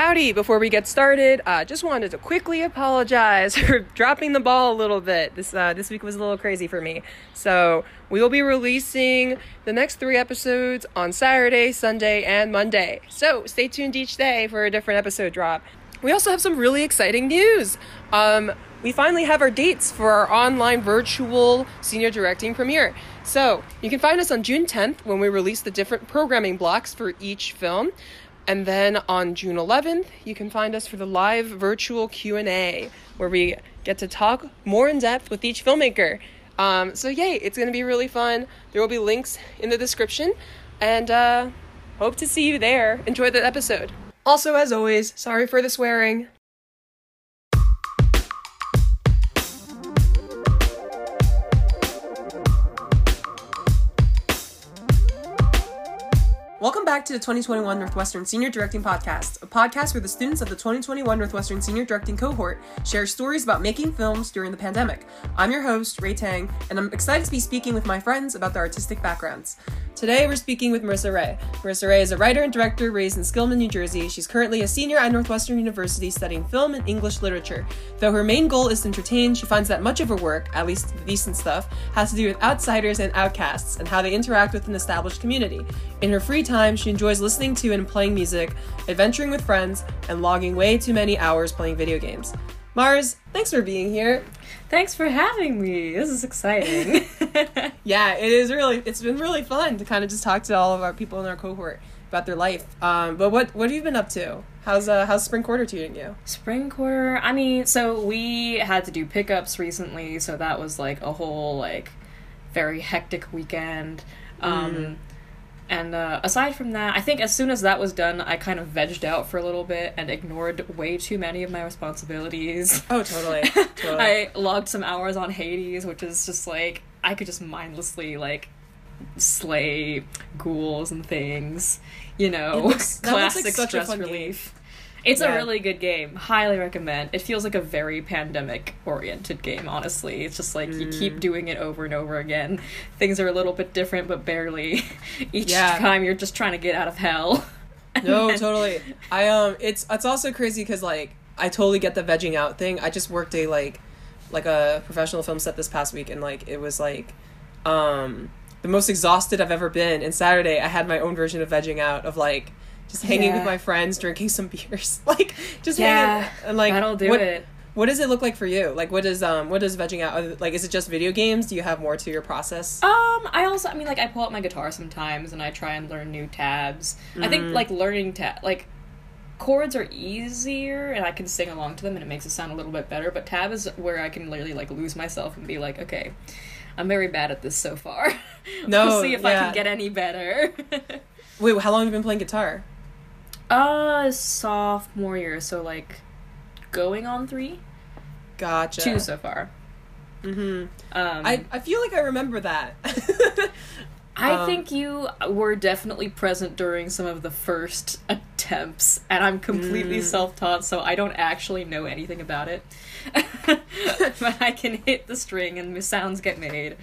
Howdy, before we get started, uh, just wanted to quickly apologize for dropping the ball a little bit. This uh, this week was a little crazy for me. So we will be releasing the next three episodes on Saturday, Sunday, and Monday. So stay tuned each day for a different episode drop. We also have some really exciting news. Um, we finally have our dates for our online virtual senior directing premiere. So you can find us on June 10th when we release the different programming blocks for each film. And then on June 11th, you can find us for the live virtual Q&A where we get to talk more in depth with each filmmaker. Um, so yay, it's going to be really fun. There will be links in the description and uh, hope to see you there. Enjoy the episode. Also, as always, sorry for the swearing. Welcome back to the 2021 Northwestern Senior Directing Podcast, a podcast where the students of the 2021 Northwestern Senior Directing cohort share stories about making films during the pandemic. I'm your host, Ray Tang, and I'm excited to be speaking with my friends about their artistic backgrounds. Today, we're speaking with Marissa Ray. Marissa Ray is a writer and director raised in Skillman, New Jersey. She's currently a senior at Northwestern University studying film and English literature. Though her main goal is to entertain, she finds that much of her work, at least the decent stuff, has to do with outsiders and outcasts and how they interact with an established community. In her free time, she enjoys listening to and playing music, adventuring with friends, and logging way too many hours playing video games. Mars, thanks for being here. Thanks for having me. This is exciting. yeah, it is really. It's been really fun to kind of just talk to all of our people in our cohort about their life. Um, but what what have you been up to? How's uh how's spring quarter treating you? Spring quarter. I mean, so we had to do pickups recently, so that was like a whole like very hectic weekend. Um, mm. And uh, aside from that, I think as soon as that was done, I kind of vegged out for a little bit and ignored way too many of my responsibilities. Oh, totally. totally. I logged some hours on Hades, which is just like I could just mindlessly like slay ghouls and things. You know, looks, classic like stress relief. It's yeah. a really good game. Highly recommend. It feels like a very pandemic oriented game, honestly. It's just like mm. you keep doing it over and over again. Things are a little bit different, but barely. Each yeah. time you're just trying to get out of hell. no, then... totally. I um it's it's also crazy cuz like I totally get the vegging out thing. I just worked a like like a professional film set this past week and like it was like um the most exhausted I've ever been. And Saturday I had my own version of vegging out of like just hanging yeah. with my friends, drinking some beers, like just yeah, hanging. And like, that'll do what, it. What does it look like for you? Like, what does um, what does vegging out? Like, is it just video games? Do you have more to your process? Um, I also, I mean, like, I pull out my guitar sometimes, and I try and learn new tabs. Mm. I think mm. like learning tab, like chords are easier and I can sing along to them and it makes it sound a little bit better. But tab is where I can literally like lose myself and be like, okay, I'm very bad at this so far. No, we'll see if yeah. I can get any better. Wait, how long have you been playing guitar? Uh, sophomore year, so like going on three. Gotcha. Two so far. Mm-hmm. Um, I I feel like I remember that. I um, think you were definitely present during some of the first attempts, and I'm completely mm. self taught, so I don't actually know anything about it. but I can hit the string and the sounds get made,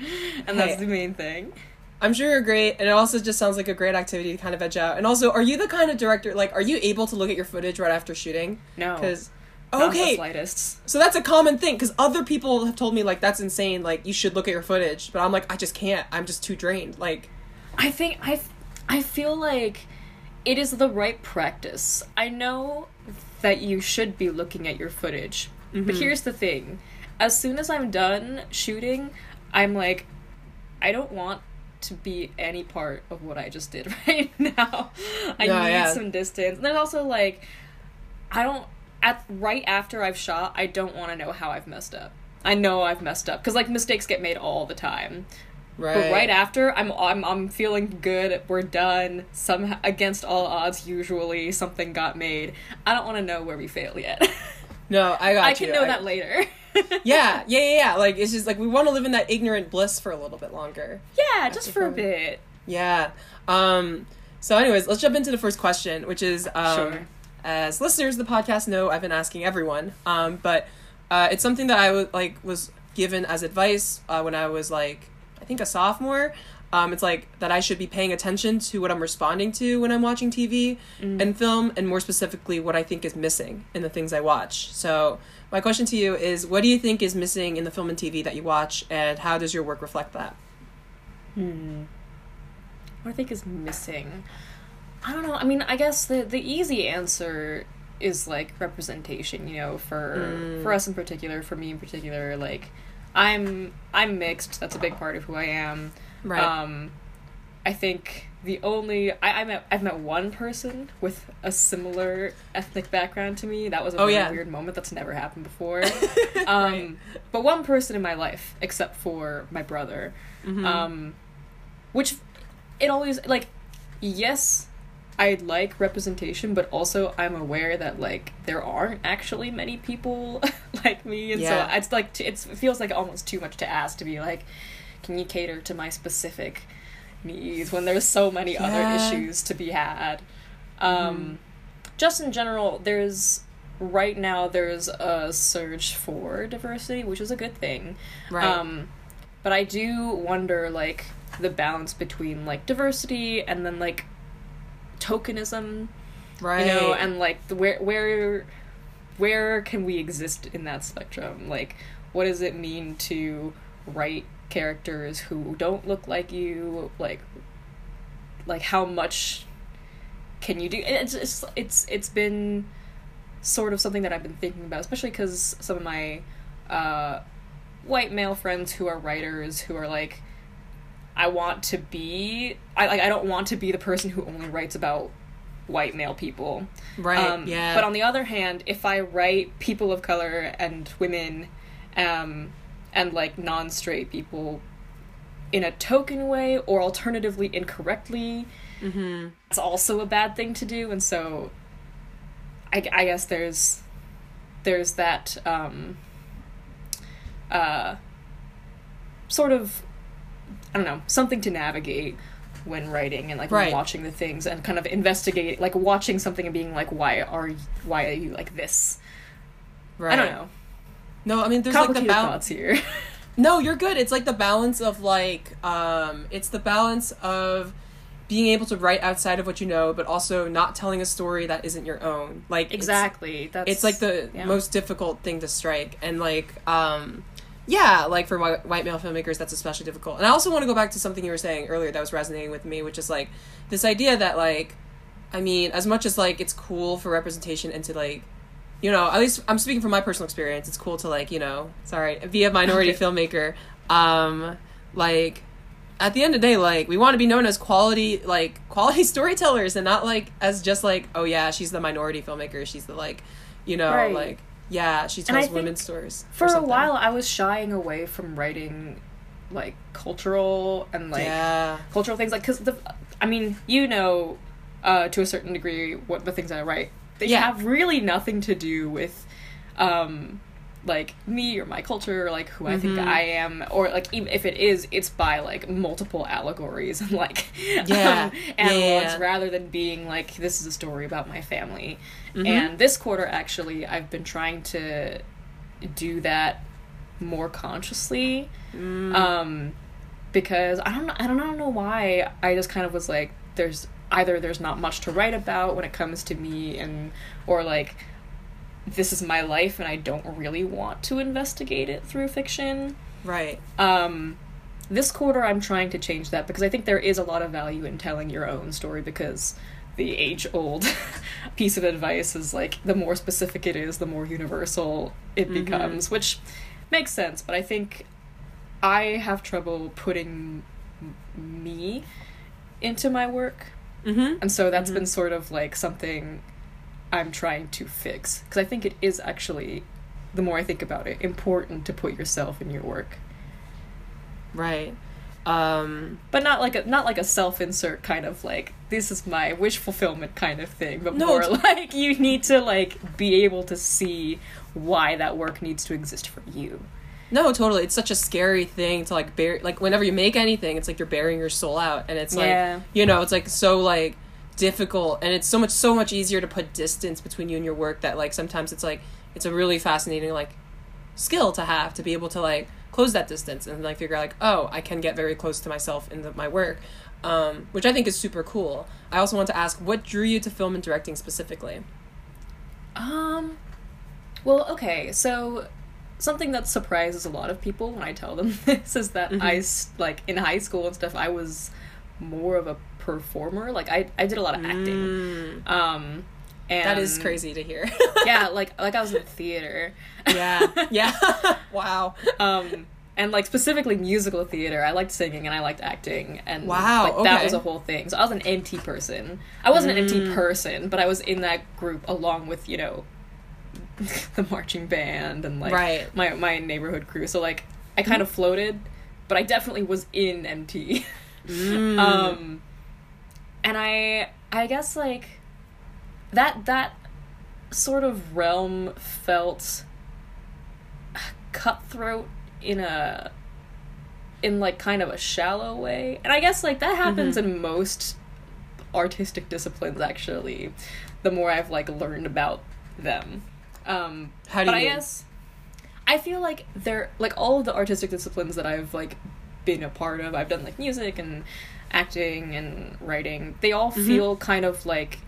and hey, that's the main thing. I'm sure you're great, and it also just sounds like a great activity to kind of edge out. And also, are you the kind of director like are you able to look at your footage right after shooting? No, because okay, slightest. So that's a common thing because other people have told me like that's insane. Like you should look at your footage, but I'm like I just can't. I'm just too drained. Like, I think I, I feel like it is the right practice. I know that you should be looking at your footage, mm-hmm. but here's the thing: as soon as I'm done shooting, I'm like, I don't want to be any part of what I just did right now. I yeah, need yeah. some distance. And there's also like I don't at right after I've shot, I don't want to know how I've messed up. I know I've messed up because like mistakes get made all the time. Right. But right after, I'm I'm I'm feeling good. We're done. Some against all odds, usually something got made. I don't want to know where we fail yet. No, I got I you. can know I... that later. yeah, yeah, yeah, yeah. Like it's just like we want to live in that ignorant bliss for a little bit longer. Yeah, just for a bit. Yeah. Um. So, anyways, let's jump into the first question, which is um, sure. as listeners of the podcast know, I've been asking everyone. Um, but uh, it's something that I was like was given as advice uh, when I was like I think a sophomore. Um, it's like that I should be paying attention to what I'm responding to when I'm watching TV mm. and film, and more specifically, what I think is missing in the things I watch. So, my question to you is what do you think is missing in the film and TV that you watch, and how does your work reflect that? Hmm. What I think is missing. I don't know. I mean, I guess the the easy answer is like representation. You know, for mm. for us in particular, for me in particular, like I'm I'm mixed. That's a big part of who I am. Right. Um, I think the only I, I met I've met one person with a similar ethnic background to me. That was a Oh, really yeah. weird moment. That's never happened before. um, Right. But one person in my life, except for my brother, Mm-hmm. um, which it always like yes i like representation but also i'm aware that like there aren't actually many people like me and Yeah. so it's like t- it's, it feels like almost too much to ask to be like can you cater to my specific needs when there's so many Yeah. other issues to be had um just in general there's right now there's a surge for diversity which is a good thing right. um, but I do wonder like the balance between like diversity and then like tokenism, right. you know, and like the, where where where can we exist in that spectrum? Like, what does it mean to write characters who don't look like you? Like, like how much can you do? And It's it's it's it's been sort of something that I've been thinking about, especially because some of my uh, white male friends who are writers who are like, I want to be, I like, I don't want to be the person who only writes about white male people. right. Um, yeah. But on the other hand, if I write people of color and women, um, and like non-straight people in a token way or alternatively incorrectly, mm-hmm. it's also a bad thing to do and so i, I guess there's there's that um uh sort of i don't know something to navigate when writing and like Right. watching the things and kind of investigate like watching something and being like why are you, why are you like this Right. i don't know No, I mean, there's like the balance. here No, you're good. It's like the balance of like um it's the balance of being able to write outside of what you know, but also not telling a story that isn't your own. Like it's- exactly that's It's, like the yeah. most difficult thing to strike, and like um yeah, like for white, white male filmmakers, that's especially difficult. And I also want to go back to something you were saying earlier that was resonating with me, which is like this idea that like I mean, as much as like it's cool for representation and to like you know, at least I'm speaking from my personal experience. It's cool to like, you know, sorry, be a minority Okay. filmmaker. Um, like, at the end of the day, like, we want to be known as quality, like, quality storytellers, and not like as just like, oh yeah, she's the minority filmmaker. She's the like, you know, Right. like, yeah, she tells women's stories. for a while i was shying away from writing like cultural and like yeah, cultural things like because the i mean you know uh to a certain degree what the things i write they Yeah. have really nothing to do with um like me or my culture or like who i think Mhm. i am or like even if it is it's by like multiple allegories and like Yeah. um, analogs yeah, rather than being like this is a story about my family Mhm. and this quarter actually i've been trying to do that more consciously Mm. um because i don't i don't, I don't know why i just kind of was like there's either there's not much to write about when it comes to me and or like this is my life and i don't really want to investigate it through fiction. Right, um this quarter i'm trying to change that because i think there is a lot of value in telling your own story because the age old piece of advice is like the more specific it is the more universal it Mhm. becomes which makes sense but i think i have trouble putting m- me into my work mm-hmm. and so that's Mhm. been sort of like something i'm trying to fix because i think it is actually the more i think about it important to put yourself in your work right. Um, but not like a not like a self-insert kind of like this is my wish fulfillment kind of thing but No, more like you need to like be able to see why that work needs to exist for you No, totally. It's such a scary thing to like bear. Like whenever you make anything, it's like you're bearing your soul out, and it's like Yeah. you know, it's like so like difficult, and it's so much so much easier to put distance between you and your work that like sometimes it's like it's a really fascinating like skill to have to be able to like close that distance and like figure out like oh I can get very close to myself in the, my work, um, which I think is super cool. I also want to ask what drew you to film and directing specifically. Um, well, okay, so something that surprises a lot of people when I tell them this is that Mhm. I like in high school and stuff I was more of a performer. Like I I did a lot of acting. Mm, Um, and that is crazy to hear. yeah, like like I was in theater. yeah, yeah. wow. um and like specifically musical theater i liked singing and i liked acting and Wow, like that okay. was a whole thing so i was an mt person i wasn't an mt Mm. person but i was in that group along with you know the marching band and like Right. my my neighborhood crew so like i kind of floated but i definitely was in mt Mm. um and i i guess like that that sort of realm felt cutthroat in a in like kind of a shallow way and i guess like that happens Mm-hmm. in most artistic disciplines actually the more i've like learned about them um How do but you i mean? guess i feel like they're like all of the artistic disciplines that i've like been a part of i've done like music and acting and writing they all Mhm. feel kind of like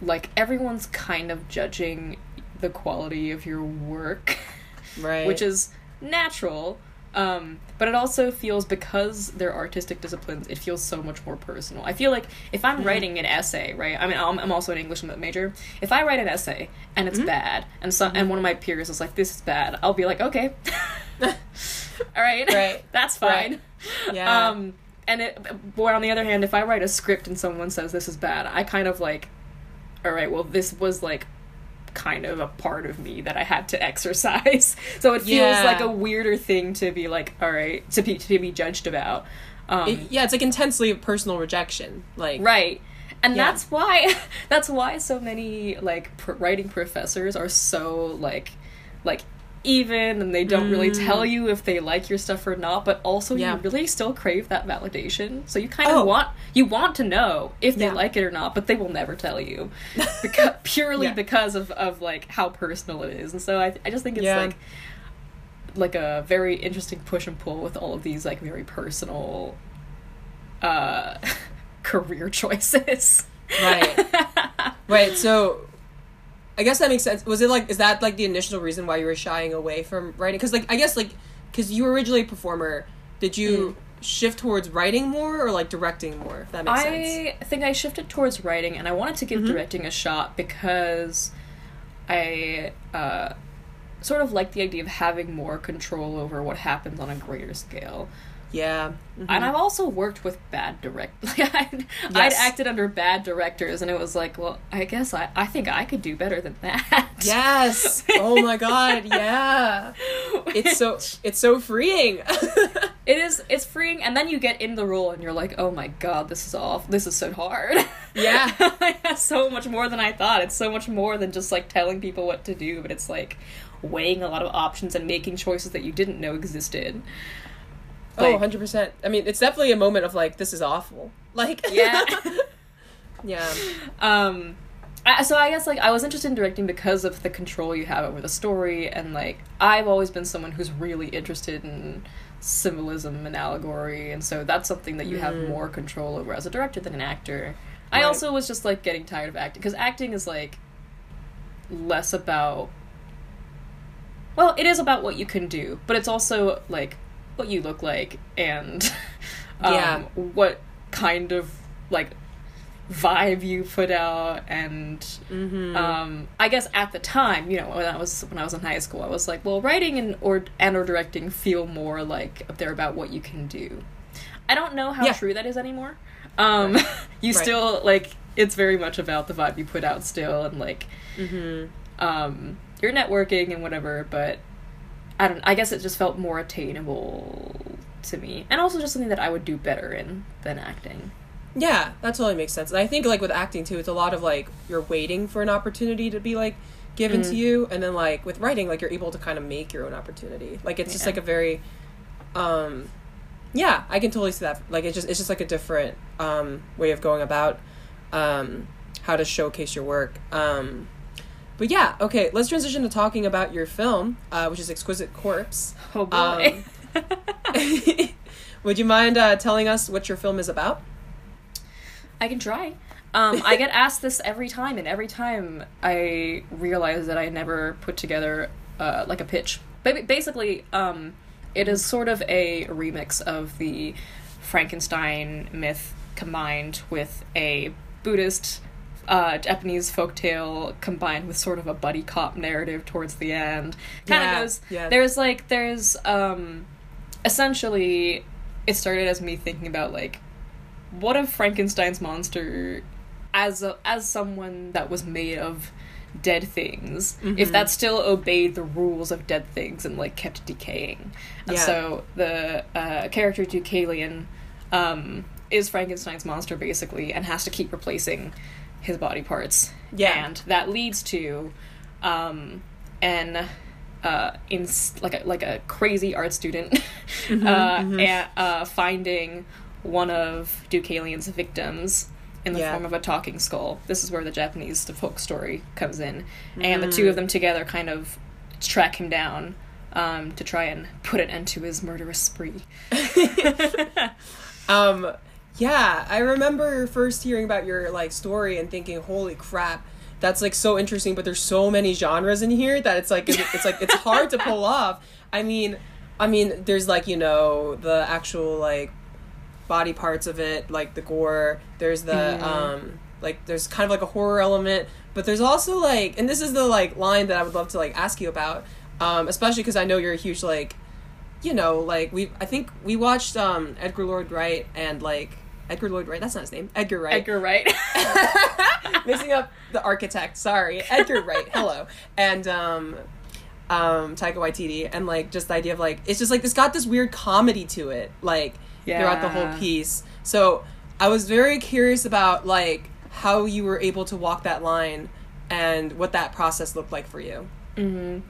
like everyone's kind of judging the quality of your work right. which is natural um, but it also feels because they're artistic disciplines it feels so much more personal i feel like if i'm Mhm. writing an essay right i mean i'm, I'm also an english major if i write an essay and it's Mhm. bad and so and one of my peers is like this is bad i'll be like okay all right Right. that's fine Yeah. um and it but on the other hand if i write a script and someone says this is bad i kind of like all right well this was like kind of a part of me that i had to exercise so it feels Yeah. like a weirder thing to be like all right to be to be judged about um It- yeah, it's like intensely personal rejection. Like right and Yeah. that's why that's why so many like pr- writing professors are so like like even and they don't really Mm. tell you if they like your stuff or not but also Yeah. you really still crave that validation so you kind Oh. of want you want to know if they Yeah. like it or not but they will never tell you because purely Yeah. because of, of like how personal it is and so i, I just think it's like like a very interesting push and pull with all of these like very personal uh career choices Right. Right. So, I guess that makes sense. Was it like is that like the initial reason why you were shying away from writing? Because like I guess like because you were originally a performer, did you shift towards writing more or like directing more? If that makes sense. I think I shifted towards writing, and I wanted to give Mhm. directing a shot because I uh, sort of like the idea of having more control over what happens on a greater scale. Yeah. Mhm. And I've also worked with bad direct. Like I'd, I'd acted under bad directors, and it was like, well, I guess I, I think I could do better than that. Yes. Oh my god. Yeah. It's so it's so freeing. It is. It's freeing, and then you get in the role, and you're like, "Oh my god, this is off. This is so hard." Yeah. so much more than I thought. It's so much more than just like telling people what to do, but it's like weighing a lot of options and making choices that you didn't know existed. Oh, 100 percent. I mean, it's definitely a moment of like this is awful. Like Yeah. yeah. um, I, so I guess like I was interested in directing because of the control you have over the story, and like I've always been someone who's really interested in symbolism and allegory, and so that's something that you have Mm. more control over as a director than an actor. I also was just like getting tired of acting because acting is like less about. Well, it is about what you can do, but it's also like what you look like and um, Yeah. what kind of like vibe you put out and Mm-hmm. um, I guess at the time, you know, when I was when I was in high school, I was like, well, writing and or and or directing feel more like they're about what you can do. I don't know how Yeah. true that is anymore. Um, you Right. still like it's very much about the vibe you put out still, and like mm-hmm. um, you're networking and whatever. But I don't. I guess it just felt more attainable to me, and also just something that I would do better in than acting. Yeah, that totally makes sense. And I think like with acting too, it's a lot of like you're waiting for an opportunity to be like given to Mhm. you, and then like with writing, like you're able to kind of make your own opportunity. Like it's just like a very, um, yeah, I can totally see that. Like it's just it's just like a different um way of going about um how to showcase your work. Um, but yeah, okay, let's transition to talking about your film, uh, which is Exquisite Corpse. Oh boy. Um, Would you mind uh, telling us what your film is about? I can try. Um, I get asked this every time, and every time I realize that I never put together uh, like a pitch. But basically, um, it is sort of a remix of the Frankenstein myth combined with a Buddhist uh, Japanese folktale combined with sort of a buddy cop narrative towards the end. Kind of Yeah, goes. yeah. There's like there's um, essentially it started as me thinking about like what if Frankenstein's monster as a, as someone that was made of dead things if Mhm. that still obeyed the rules of dead things and like kept decaying and Yeah. so the uh, character Deucalion um, is Frankenstein's monster basically and has to keep replacing his body parts Yeah. and that leads to um, an uh, in like a like a crazy art student uh, mhm. and, uh, finding one of Deucalion's victims in the Yeah. form of a talking skull. This is where the Japanese the folk story comes in, and the two Mm. of them together kind of track him down um, to try and put an end to his murderous spree. Um, yeah, I remember first hearing about your like story and thinking, "Holy crap, that's like so interesting." But there's so many genres in here that it's like it's like it's hard to pull off. I mean, I mean, there's like you know the actual like body parts of it, like the gore. There's the Mhm. um like there's kind of like a horror element, but there's also like, and this is the like line that I would love to like ask you about, um, especially because I know you're a huge like you know, like we I think we watched um Edgar Lloyd Wright and like Edgar Lloyd Wright, that's not his name. Edgar Wright. Edgar Wright. Mixing up the architect, sorry. Edgar Wright, hello. And um um Taika Waititi and like just the idea of like it's just like it's got this weird comedy to it, like throughout the whole piece. So I was very curious about like how you were able to walk that line and what that process looked like for you. hmm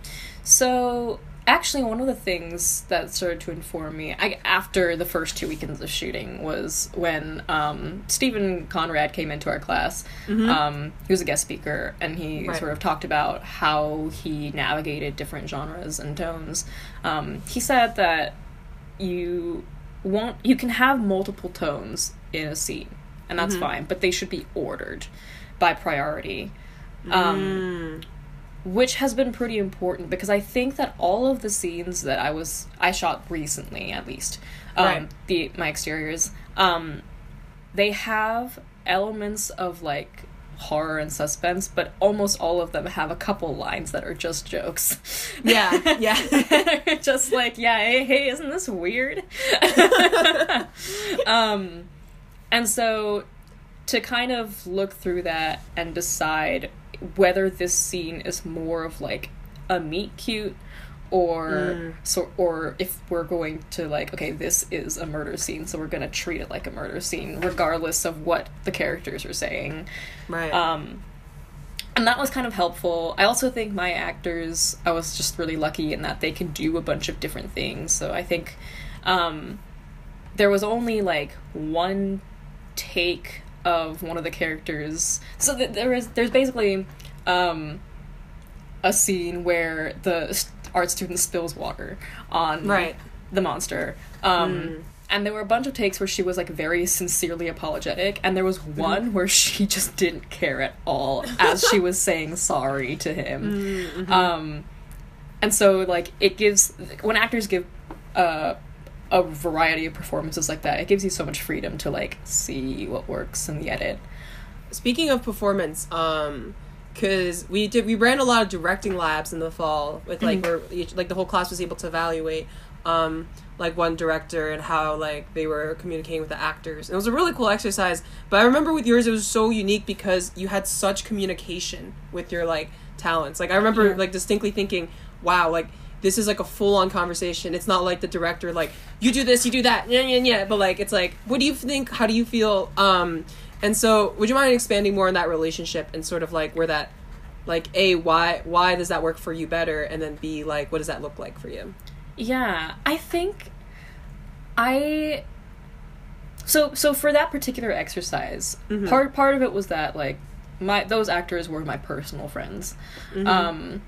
So actually, one of the things that started to inform me I, after the first two weekends of shooting was when um, Stephen Conrad came into our class. Um, he was a guest speaker, and he Right. sort of talked about how he navigated different genres and tones. Um, he said that you want you can have multiple tones in a scene, and that's fine, but they should be ordered by priority. Um, which has been pretty important because I think that all of the scenes that I was I shot recently at least um Right. the my exteriors um they have elements of like horror and suspense but almost all of them have a couple lines that are just jokes Yeah, yeah. just like yeah hey, hey isn't this weird um and so to kind of look through that and decide whether this scene is more of like a meet cute or Mm. so or if we're going to like okay this is a murder scene so we're going to treat it like a murder scene regardless of what the characters are saying Right. um, and that was kind of helpful. I also think my actors, I was just really lucky in that they can do a bunch of different things. So I think um, there was only like one take of one of the characters. So th- there is there's basically um, a scene where the art student spills water on Right. the monster. Um, Mm. And there were a bunch of takes where she was like very sincerely apologetic, and there was Mm-hmm. one where she just didn't care at all as she was saying sorry to him. Mm-hmm. Um, and so like it gives when actors give uh, a variety of performances like that, it gives you so much freedom to like see what works in the edit. Speaking of performance, um, because we did we ran a lot of directing labs in the fall with like where each like the whole class was able to evaluate um like one director and how like they were communicating with the actors. It was a really cool exercise. But I remember with yours it was so unique because you had such communication with your like talents. Like I remember Yeah. like distinctly thinking, wow, like this is like a full on conversation. It's not like the director like you do this, you do that, yeah, yeah, yeah. But like it's like, what do you think? How do you feel? Um, and so would you mind expanding more on that relationship and sort of like where that, like a why why does that work for you better, and then b like what does that look like for you? Yeah, I think I so so for that particular exercise, Mhm. part part of it was that like my those actors were my personal friends, um,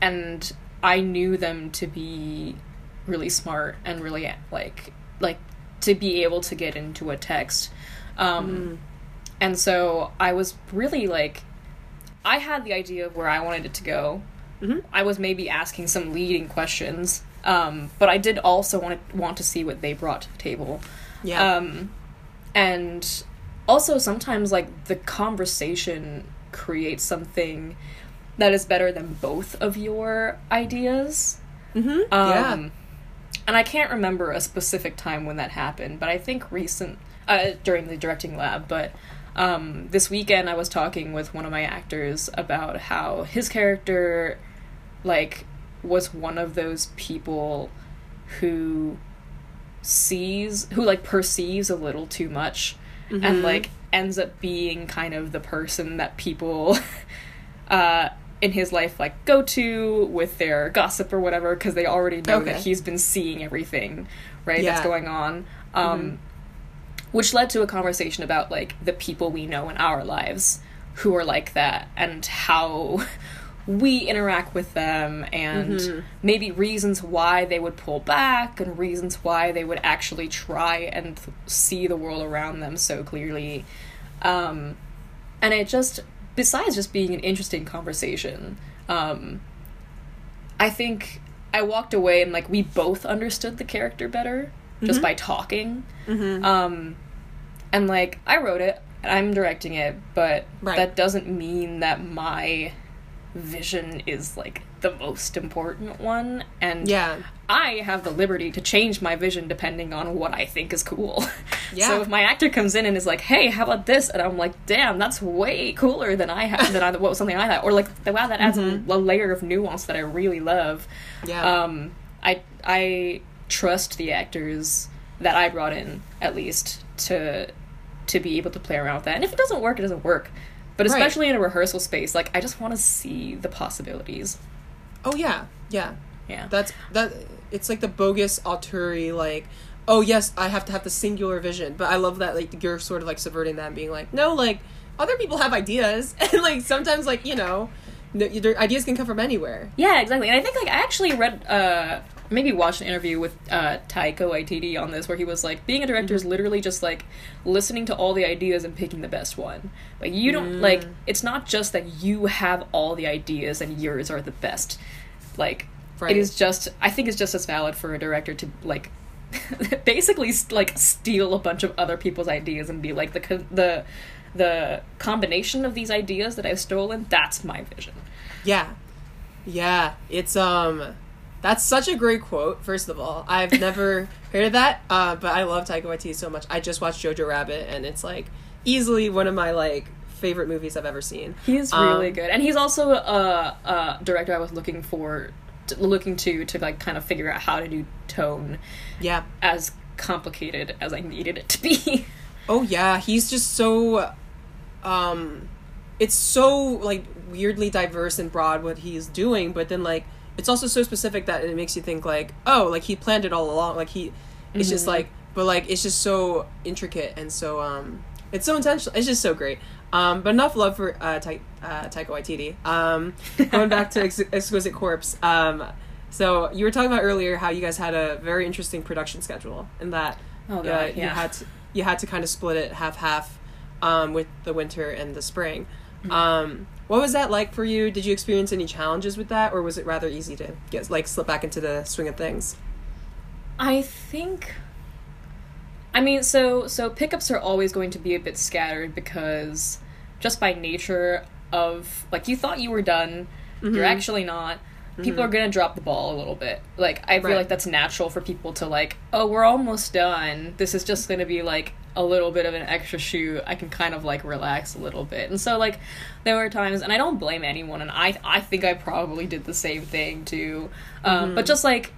and I knew them to be really smart and really like like to be able to get into a text, um, and so I was really like, I had the idea of where I wanted it to go. Mhm. I was maybe asking some leading questions, um, but I did also want to want to see what they brought to the table. Yeah. Um, and also sometimes like the conversation creates something that is better than both of your ideas. mm-hmm. Um, yeah. And I can't remember a specific time when that happened, but I think recent uh, during the directing lab. But um, this weekend, I was talking with one of my actors about how his character, like, was one of those people who sees, who like perceives a little too much, and like ends up being kind of the person that people. uh in his life like go to with their gossip or whatever because they already know that he's been seeing everything right Yeah. that's going on. Um which led to a conversation about like the people we know in our lives who are like that and how we interact with them and maybe reasons why they would pull back and reasons why they would actually try and th- see the world around them so clearly. Um and it just besides just being an interesting conversation um i think i walked away and like we both understood the character better just by talking Mm-hmm. um and like i wrote it i'm directing it but Right. that doesn't mean that my vision is like the most important one and yeah. I have the liberty to change my vision depending on what I think is cool. Yeah. So if my actor comes in and is like, "Hey, how about this?" and I'm like, "Damn, that's way cooler than I had than I, what was something I thought," or like, "Wow, that adds a, a layer of nuance that I really love." Yeah. Um, I I trust the actors that I brought in at least to to be able to play around with that. And if it doesn't work, it doesn't work. But Right. especially in a rehearsal space, like I just want to see the possibilities. Oh yeah. Yeah. Yeah. That's that. It's like the bogus auteur like. Oh yes, I have to have the singular vision, but I love that like you're sort of like subverting that and being like, no, like other people have ideas, and like sometimes like you know, no, their ideas can come from anywhere. Yeah, exactly. And I think like I actually read uh maybe watched an interview with uh Taika Waititi on this where he was like being a director is literally just like listening to all the ideas and picking the best one. Like you don't like it's not just that you have all the ideas and yours are the best. Like Right. it is just I think it's just as valid for a director to like basically like steal a bunch of other people's ideas and be like the co- the the combination of these ideas that I've stolen that's my vision. Yeah. Yeah. It's um that's such a great quote, first of all. I've never heard of that, uh, but I love Taika Waititi so much. I just watched Jojo Rabbit and it's like easily one of my like favorite movies I've ever seen. He's Um, really good, and he's also a, a director I was looking for, looking to to like kind of figure out how to do tone Yeah. as complicated as I needed it to be. Oh yeah, he's just so um it's so like weirdly diverse and broad what he's doing, but then like it's also so specific that it makes you think like, oh, like he planned it all along. Like he it's just like but like it's just so intricate and so um it's so intentional. It's just so great. Um, but enough love for uh, Ta- uh, Taika Waititi. Um, going back to Ex- Exquisite Corpse. Um, so you were talking about earlier how you guys had a very interesting production schedule, and that Oh, uh, God, you had to you had to kind of split it half half um, with the winter and the spring. Mm-hmm. Um, what was that like for you? Did you experience any challenges with that, or was it rather easy to get like slip back into the swing of things? I think. I mean, so so pickups are always going to be a bit scattered because just by nature of like you thought you were done, Mm-hmm. you're actually not. People are gonna drop the ball a little bit. Like I feel Right. like that's natural for people to like, oh, we're almost done. This is just gonna be like a little bit of an extra shoot. I can kind of like relax a little bit. And so like there were times, and I don't blame anyone, and I I think I probably did the same thing too. Um, But just like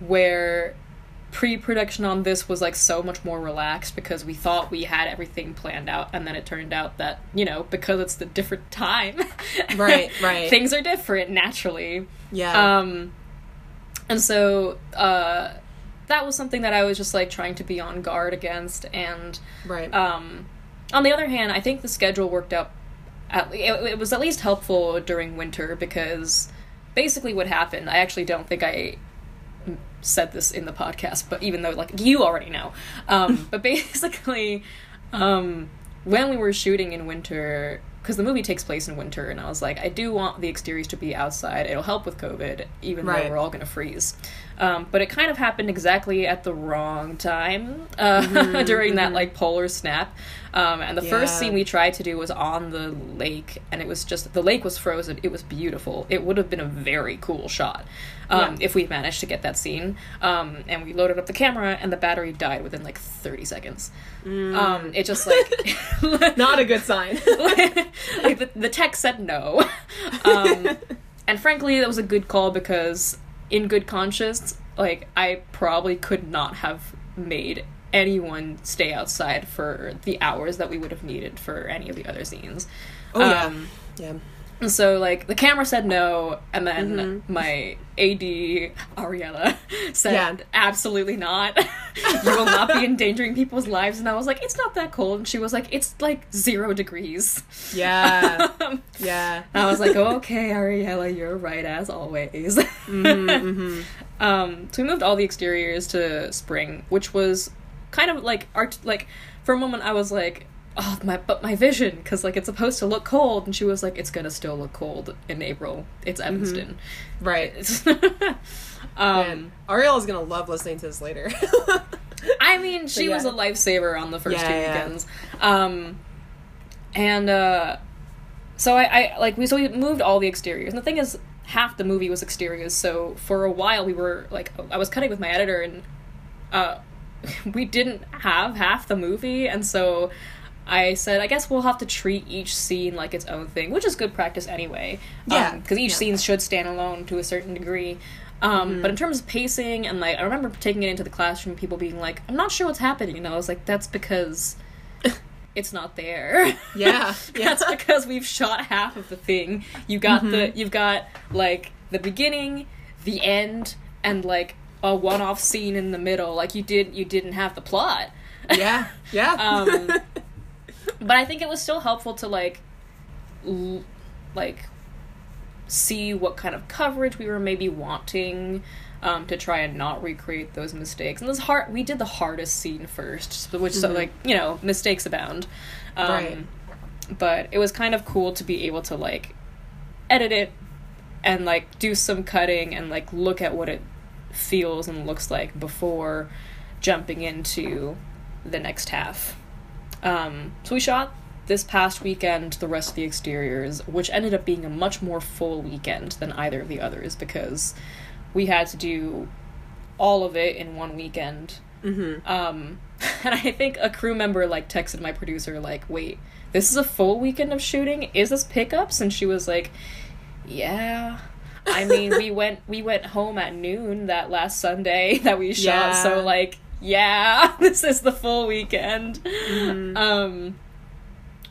where pre-production on this was like so much more relaxed because we thought we had everything planned out and then it turned out that you know because it's the different time Right, right. things are different naturally Yeah. um and so uh that was something that i was just like trying to be on guard against and right. um on the other hand i think the schedule worked out at, it, it was at least helpful during winter because basically what happened. I actually don't think I said this in the podcast, but even though like you already know, um, but basically, um, when we were shooting in winter, because the movie takes place in winter, and I was like, I do want the exteriors to be outside. It'll help with COVID, even Right. though we're all gonna freeze. Um, but it kind of happened exactly at the wrong time uh, during that like polar snap. Um, and the first scene we tried to do was on the lake, and it was just the lake was frozen. It was beautiful. It would have been a very cool shot um, Yeah. if we managed to get that scene. Um, and we loaded up the camera, and the battery died within like thirty seconds. Um, it just like Not a good sign. like the, the tech said no. Um, and frankly, that was a good call because, in good conscience, like I probably could not have made anyone stay outside for the hours that we would have needed for any of the other scenes. oh yeah. Um, yeah. And so like the camera said no, and then my AD Ariella said Yeah. absolutely not. you will not be endangering people's lives. And I was like, it's not that cold. And she was like, it's like zero degrees. Yeah. Yeah. I was like, okay, Ariella, you're right as always. Mm-hmm, um, so we moved all the exteriors to spring, which was kind of like art. Like for a moment, I was like, oh my, but my vision, because like it's supposed to look cold, and she was like, it's gonna still look cold in April. It's Evanston. Right. It's- um, Man, Ariel's gonna love listening to this later. I mean, she yeah. was a lifesaver on the first Yeah, two yeah. weekends. Um, and uh, so I, I like we so we moved all the exteriors. And the thing is, half the movie was exteriors. So for a while, we were like, I was cutting with my editor, and uh, we didn't have half the movie, and so. I said, I guess we'll have to treat each scene like its own thing, which is good practice anyway. Yeah, Because each yeah. scene should stand alone to a certain degree. Um, But in terms of pacing, and like, I remember taking it into the classroom, people being like, I'm not sure what's happening. And I was like, that's because it's not there. yeah. Yeah. that's because we've shot half of the thing. You got the, you've got like the beginning, the end, and like a one-off scene in the middle. Like you did, you didn't have the plot. yeah. Yeah. Um, but I think it was still helpful to like, l- like, see what kind of coverage we were maybe wanting, um, to try and not recreate those mistakes. And this hard, we did the hardest scene first, which so Mhm. like you know mistakes abound. Um, Right. But it was kind of cool to be able to like edit it and like do some cutting and like look at what it feels and looks like before jumping into the next half. Um, so we shot this past weekend the rest of the exteriors, which ended up being a much more full weekend than either of the others because we had to do all of it in one weekend. mm-hmm. Um, and I think a crew member like texted my producer like, "Wait, this is a full weekend of shooting? Is this pickups?" And she was like, "Yeah." I mean, we went we went home at noon that last Sunday that we shot, Yeah. so like, yeah, this is the full weekend. Mhm. Um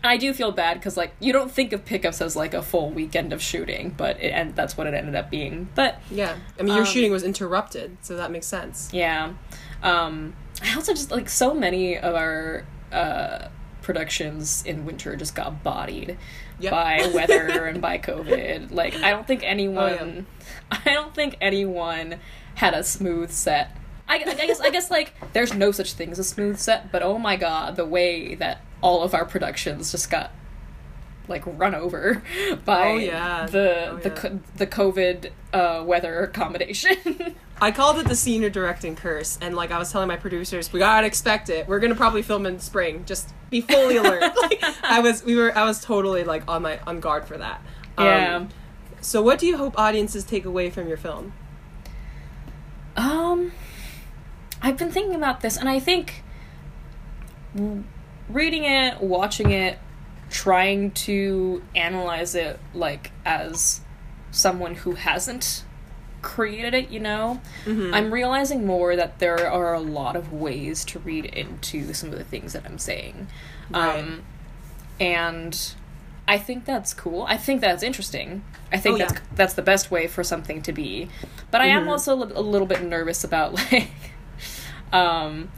I do feel bad because like you don't think of pickups as like a full weekend of shooting, but it, and that's what it ended up being. But Yeah. I mean, your Um, shooting was interrupted, so that makes sense. Yeah. Um, I also just like so many of our uh, productions in winter just got bodied Yep. by weather and by COVID. Like I don't think anyone, Oh, I don't think anyone had a smooth set. I, I guess I guess like there's no such thing as a smooth set, but oh my god, the way that all of our productions just got like run over by Oh, yeah. the Oh, the yeah. co- the COVID uh, weather accommodation. I called it the senior directing curse, and like I was telling my producers, we gotta expect it. We're gonna probably film in spring. Just be fully alert. like I was, we were, I was totally like on my on guard for that. Um, yeah. So, what do you hope audiences take away from your film? Um, I've been thinking about this, and I think reading it, watching it, trying to analyze it like as someone who hasn't created it, you know, Mhm. I'm realizing more that there are a lot of ways to read into some of the things that I'm saying. Right. Um, and I think that's cool. I think that's interesting. I think Oh, that's yeah. that's the best way for something to be. But I am Mhm. also a little bit nervous about like, um,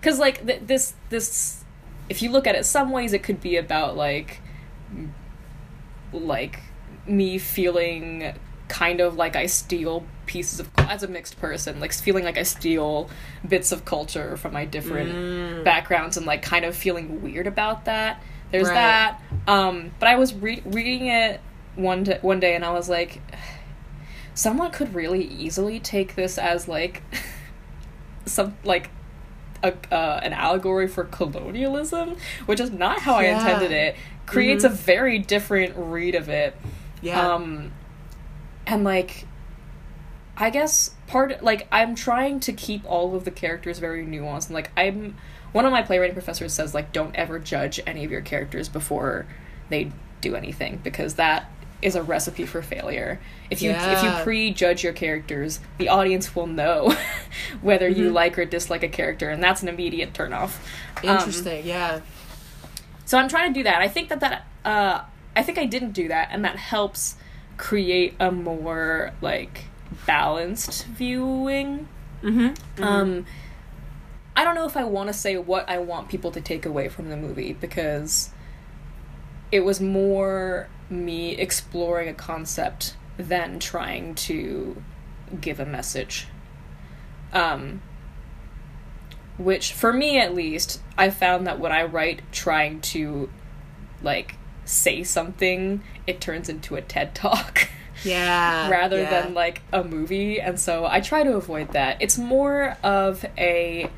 because like th- this this, if you look at it, some ways it could be about like like me feeling kind of like I steal pieces of as a mixed person, like feeling like I steal bits of culture from my different Mm. backgrounds and like kind of feeling weird about that. There's Right. that. Um, but I was re- reading it one day, one day and I was like someone could really easily take this as like some like a, uh, an allegory for colonialism, which is not how I intended it. Creates Mhm. a very different read of it. Yeah. Um, and like, I guess part like I'm trying to keep all of the characters very nuanced. And like I'm one of my playwriting professors says like don't ever judge any of your characters before they do anything because that is a recipe for failure. If you if Yeah. you prejudge your characters, the audience will know whether you Mhm. like or dislike a character, and that's an immediate turnoff. Um, Interesting. yeah. so I'm trying to do that. I think that that uh, I think I didn't do that, and that helps create a more like balanced viewing. Mm-hmm. Um, I don't know if I want to say what I want people to take away from the movie because it was more me exploring a concept than trying to give a message. Um, which, for me at least, I found that when I write trying to like say something, it turns into a TED talk. yeah. rather yeah. than like a movie and so i try to avoid that it's more of a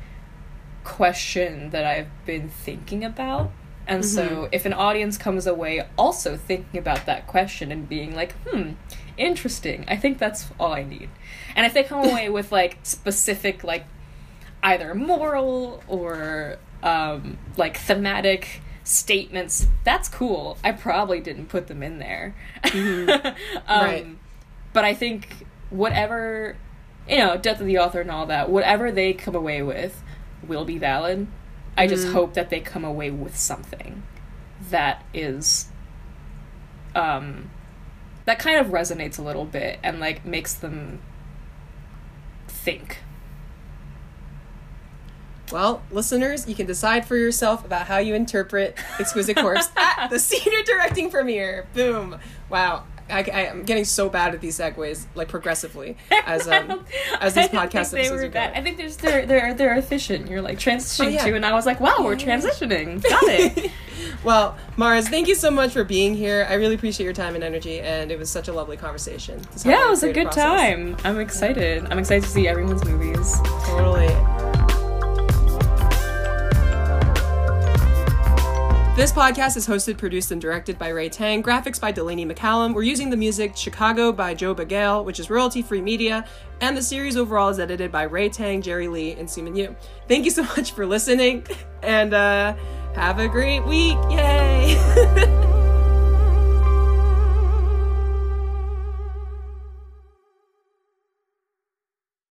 question that i've been thinking about and so Mhm. if an audience comes away also thinking about that question and being like hmm interesting i think that's all i need and if they come away with like specific like either moral or um like thematic statements that's cool i probably didn't put them in there Mhm. um, Right. but i think whatever you know death of the author and all that whatever they come away with will be valid i just Mhm. hope that they come away with something that is um that kind of resonates a little bit and like makes them think Well, listeners, you can decide for yourself about how you interpret Exquisite Corpse at the senior directing premiere. Boom! Wow, I, am getting so bad at these segues, like progressively, as um, as these podcast they episodes were bad. I think there's they're they're they're efficient. You're like transitioning Oh, yeah. to, and I was like, wow, we're Yeah, yeah. transitioning. Got it. well, Mars, thank you so much for being here. I really appreciate your time and energy, and it was such a lovely conversation. Yeah, it was a good process. time. I'm excited. I'm excited to see everyone's movies. Totally. This podcast is hosted, produced, and directed by Ray Tang. Graphics by Delaney McCallum. We're using the music Chicago by Joe Bagale, which is royalty free media. And the series overall is edited by Ray Tang, Jerry Lee, and Seaman Yu. Thank you so much for listening, and uh, have a great week. Yay!